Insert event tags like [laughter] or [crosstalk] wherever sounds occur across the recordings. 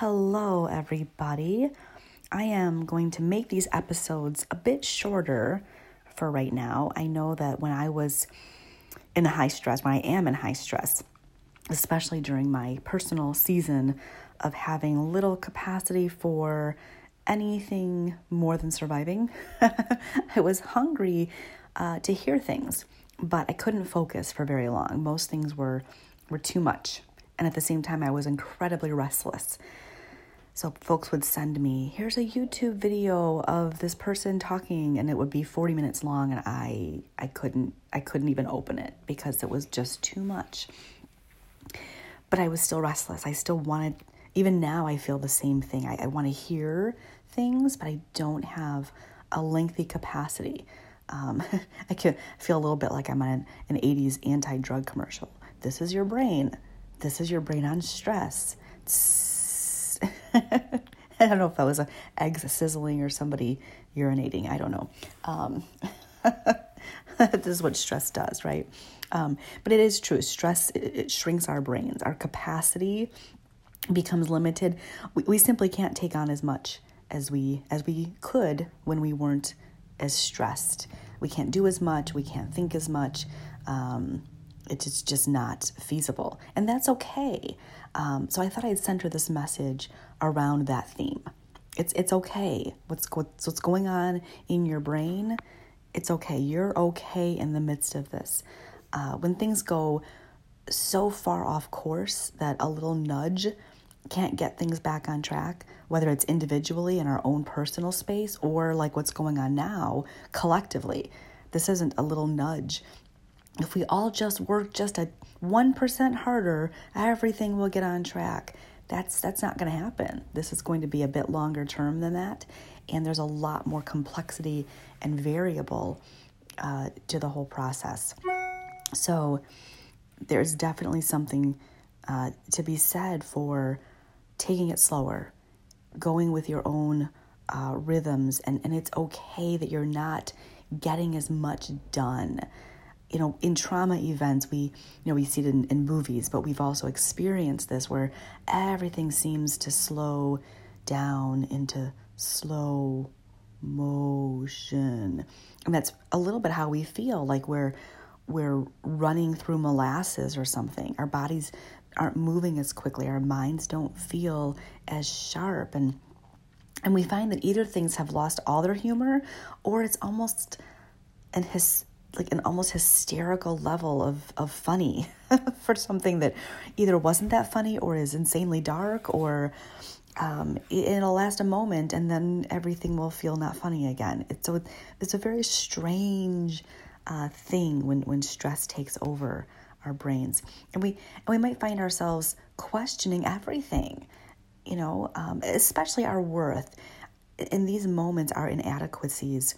Hello, everybody. I am going to make these episodes a bit shorter for right now. I know that when I was in high stress, when I am in high stress, especially during my personal season of having little capacity for anything more than surviving, [laughs] I was hungry uh, to hear things, but I couldn't focus for very long. Most things were were too much, and at the same time, I was incredibly restless. So folks would send me, here's a YouTube video of this person talking and it would be 40 minutes long and I I couldn't I couldn't even open it because it was just too much. But I was still restless. I still wanted even now I feel the same thing. I, I want to hear things, but I don't have a lengthy capacity. Um, [laughs] I can feel a little bit like I'm on an, an 80s anti drug commercial. This is your brain. This is your brain on stress. [laughs] I don't know if that was a eggs sizzling or somebody urinating. I don't know. Um, [laughs] this is what stress does, right? Um, but it is true. Stress it, it, shrinks our brains. Our capacity becomes limited. We, we simply can't take on as much as we as we could when we weren't as stressed. We can't do as much. We can't think as much. Um, it's just not feasible, and that's okay. Um, so I thought I'd center this message around that theme. It's it's okay. What's what's what's going on in your brain? It's okay. You're okay in the midst of this. Uh, when things go so far off course that a little nudge can't get things back on track, whether it's individually in our own personal space or like what's going on now collectively. This isn't a little nudge. If we all just work just a 1% harder, everything will get on track. That's that's not going to happen. This is going to be a bit longer term than that, and there's a lot more complexity and variable uh, to the whole process. So there's definitely something uh, to be said for taking it slower, going with your own uh, rhythms, and, and it's okay that you're not getting as much done you know, in trauma events, we, you know, we see it in, in movies, but we've also experienced this where everything seems to slow down into slow motion. And that's a little bit how we feel like we're we're running through molasses or something. Our bodies aren't moving as quickly. Our minds don't feel as sharp and and we find that either things have lost all their humor or it's almost an his like an almost hysterical level of, of funny [laughs] for something that either wasn't that funny or is insanely dark or um, it'll last a moment and then everything will feel not funny again. It's, so it's a very strange uh, thing when, when stress takes over our brains. And we, and we might find ourselves questioning everything, you know, um, especially our worth. In these moments, our inadequacies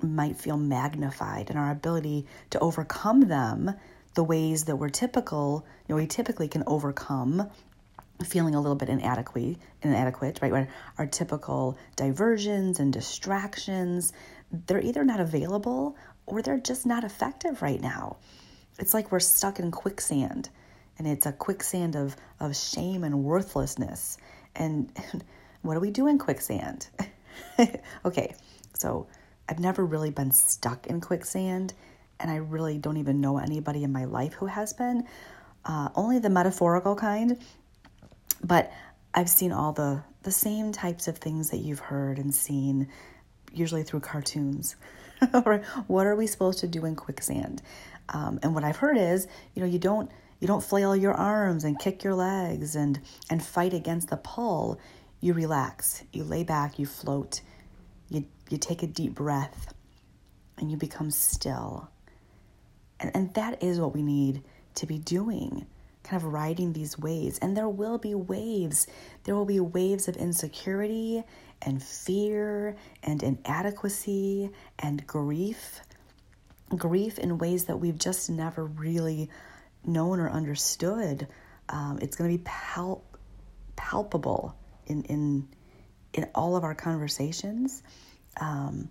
might feel magnified and our ability to overcome them the ways that we're typical, you know, we typically can overcome feeling a little bit inadequate, inadequate, right? When our typical diversions and distractions, they're either not available or they're just not effective right now. It's like we're stuck in quicksand, and it's a quicksand of of shame and worthlessness. And [laughs] what do we do in quicksand? [laughs] okay, so I've never really been stuck in quicksand, and I really don't even know anybody in my life who has been. Uh, only the metaphorical kind, but I've seen all the the same types of things that you've heard and seen, usually through cartoons. [laughs] what are we supposed to do in quicksand? Um, and what I've heard is, you know, you don't you don't flail your arms and kick your legs and and fight against the pull. You relax, you lay back, you float, you, take a deep breath and you become still. And, and that is what we need to be doing, kind of riding these waves. And there will be waves. There will be waves of insecurity and fear and inadequacy and grief. Grief in ways that we've just never really known or understood. Um, it's going to be pal- palpable in, in in all of our conversations. Um,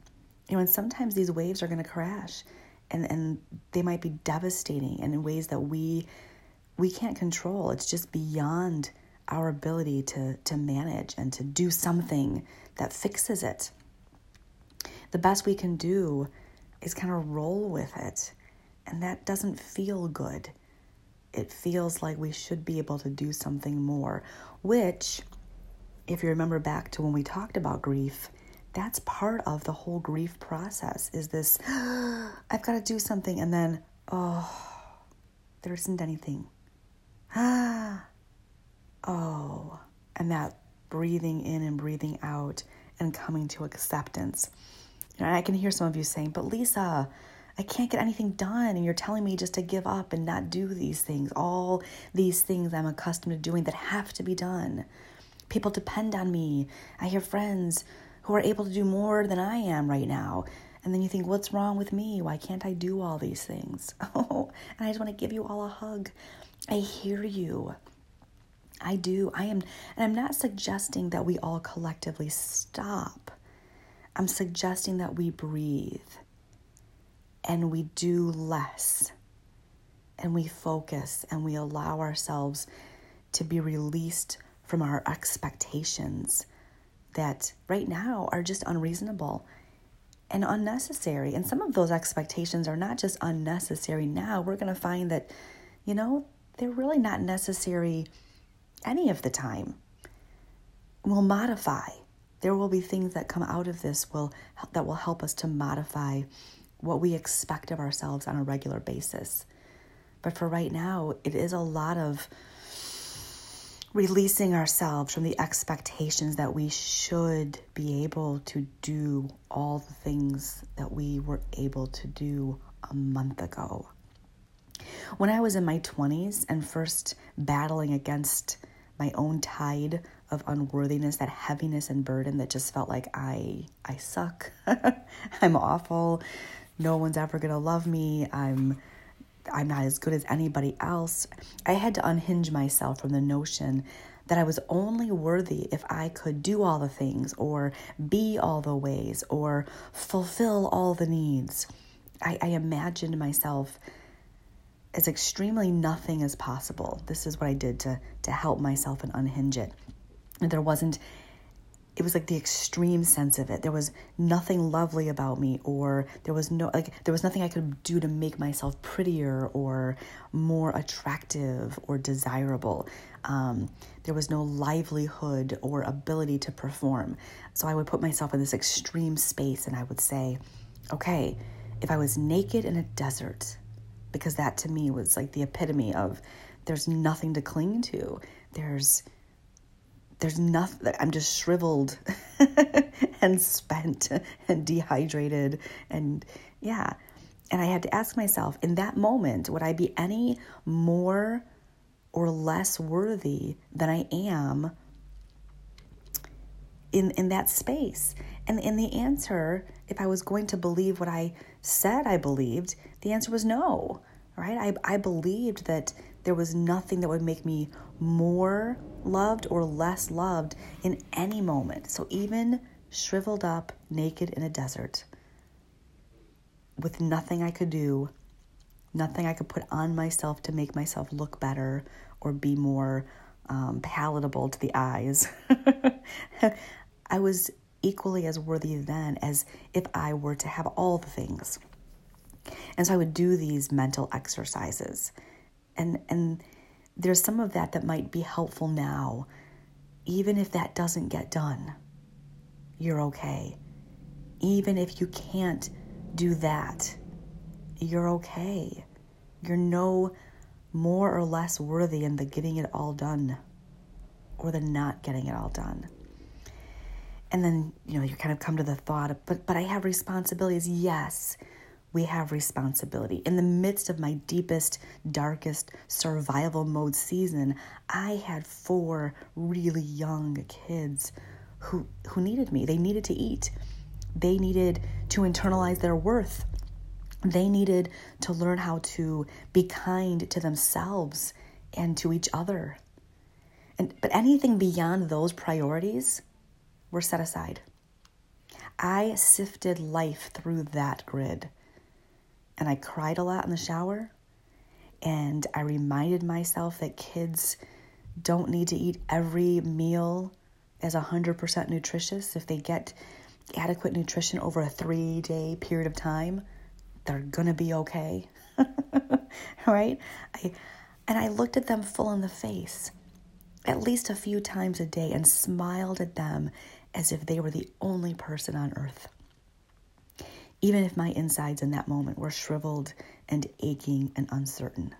you know, and sometimes these waves are going to crash, and and they might be devastating and in ways that we we can't control. It's just beyond our ability to, to manage and to do something that fixes it. The best we can do is kind of roll with it. And that doesn't feel good. It feels like we should be able to do something more, which, if you remember back to when we talked about grief, that's part of the whole grief process is this [gasps] I've got to do something and then oh there isn't anything. Ah [gasps] oh and that breathing in and breathing out and coming to acceptance. And I can hear some of you saying, "But Lisa, I can't get anything done and you're telling me just to give up and not do these things, all these things I'm accustomed to doing that have to be done." People depend on me. I hear friends who are able to do more than I am right now. And then you think, what's wrong with me? Why can't I do all these things? Oh, [laughs] and I just want to give you all a hug. I hear you. I do. I am, and I'm not suggesting that we all collectively stop. I'm suggesting that we breathe and we do less and we focus and we allow ourselves to be released from our expectations that right now are just unreasonable and unnecessary. And some of those expectations are not just unnecessary now, we're going to find that, you know, they're really not necessary any of the time. We'll modify. There will be things that come out of this will that will help us to modify what we expect of ourselves on a regular basis. But for right now, it is a lot of releasing ourselves from the expectations that we should be able to do all the things that we were able to do a month ago. When I was in my 20s and first battling against my own tide of unworthiness, that heaviness and burden that just felt like I I suck. [laughs] I'm awful. No one's ever going to love me. I'm I'm not as good as anybody else. I had to unhinge myself from the notion that I was only worthy if I could do all the things or be all the ways or fulfill all the needs. I, I imagined myself as extremely nothing as possible. This is what I did to, to help myself and unhinge it. There wasn't it was like the extreme sense of it. There was nothing lovely about me, or there was no like there was nothing I could do to make myself prettier or more attractive or desirable. Um, there was no livelihood or ability to perform. So I would put myself in this extreme space, and I would say, okay, if I was naked in a desert, because that to me was like the epitome of there's nothing to cling to. There's there's nothing i'm just shriveled [laughs] and spent and dehydrated and yeah. And i had to ask myself in that moment would i be any more or less worthy than i am in in that space? And in the answer if i was going to believe what i said i believed the answer was no right? I, I believed that there was nothing that would make me more loved or less loved in any moment. So, even shriveled up, naked in a desert, with nothing I could do, nothing I could put on myself to make myself look better or be more um, palatable to the eyes, [laughs] I was equally as worthy then as if I were to have all the things. And so I would do these mental exercises. And and there's some of that that might be helpful now. Even if that doesn't get done, you're okay. Even if you can't do that, you're okay. You're no more or less worthy in the getting it all done or the not getting it all done. And then, you know, you kind of come to the thought, but but I have responsibilities. Yes we have responsibility. In the midst of my deepest, darkest survival mode season, I had four really young kids who, who needed me. They needed to eat, they needed to internalize their worth, they needed to learn how to be kind to themselves and to each other. And, but anything beyond those priorities were set aside. I sifted life through that grid and I cried a lot in the shower. And I reminded myself that kids don't need to eat every meal as 100% nutritious. If they get adequate nutrition over a three day period of time, they're to be okay. [laughs] right? I, and I looked at them full in the face at least a few times a day and smiled at them as if they were the only person on earth. Even if my insides in that moment were shriveled and aching and uncertain.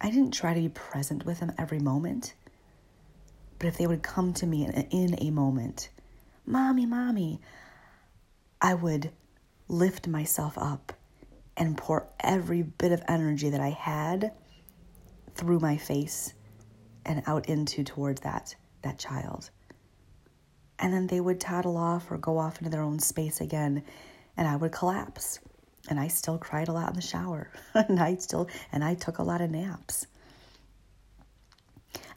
I didn't try to be present with them every moment, but if they would come to me in, a moment, Mommy, Mommy, I would lift myself up and pour every bit of energy that I had through my face and out into towards that that child. And then they would toddle off or go off into their own space again, and I would collapse. And I still cried a lot in the shower. [laughs] and I still and I took a lot of naps.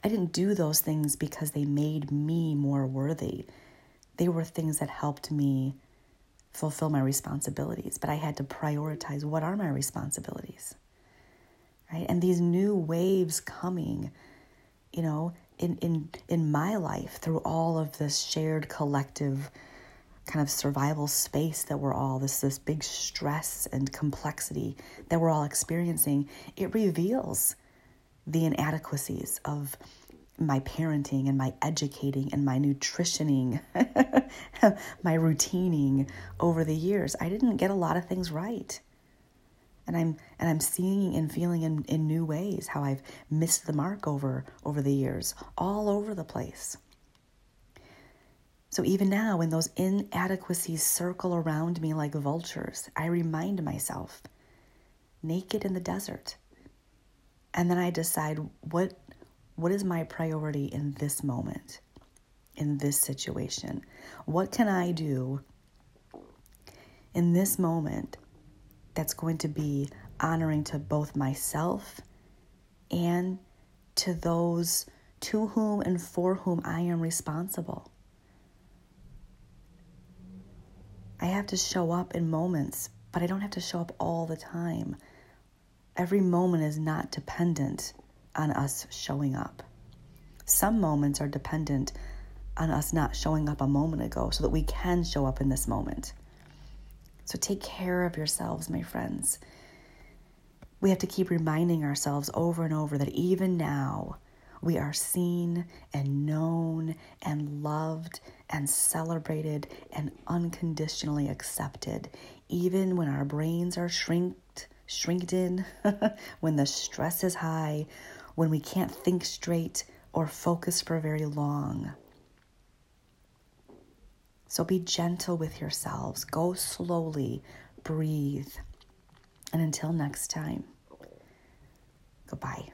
I didn't do those things because they made me more worthy. They were things that helped me fulfill my responsibilities, but I had to prioritize what are my responsibilities. Right? And these new waves coming, you know, in in in my life through all of this shared collective kind of survival space that we're all this this big stress and complexity that we're all experiencing, it reveals the inadequacies of my parenting and my educating and my nutritioning, [laughs] my routining over the years. I didn't get a lot of things right. And I'm and I'm seeing and feeling in, in new ways how I've missed the mark over over the years, all over the place. So even now, when those inadequacies circle around me like vultures, I remind myself, naked in the desert. And then I decide what what is my priority in this moment, in this situation? What can I do in this moment that's going to be honoring to both myself and to those to whom and for whom I am responsible? I have to show up in moments, but I don't have to show up all the time. Every moment is not dependent on us showing up. Some moments are dependent on us not showing up a moment ago so that we can show up in this moment. So take care of yourselves, my friends. We have to keep reminding ourselves over and over that even now we are seen and known and loved and celebrated and unconditionally accepted, even when our brains are shrinked, shrinked in, [laughs] when the stress is high, when we can't think straight or focus for very long. So be gentle with yourselves. Go slowly, breathe. And until next time, goodbye.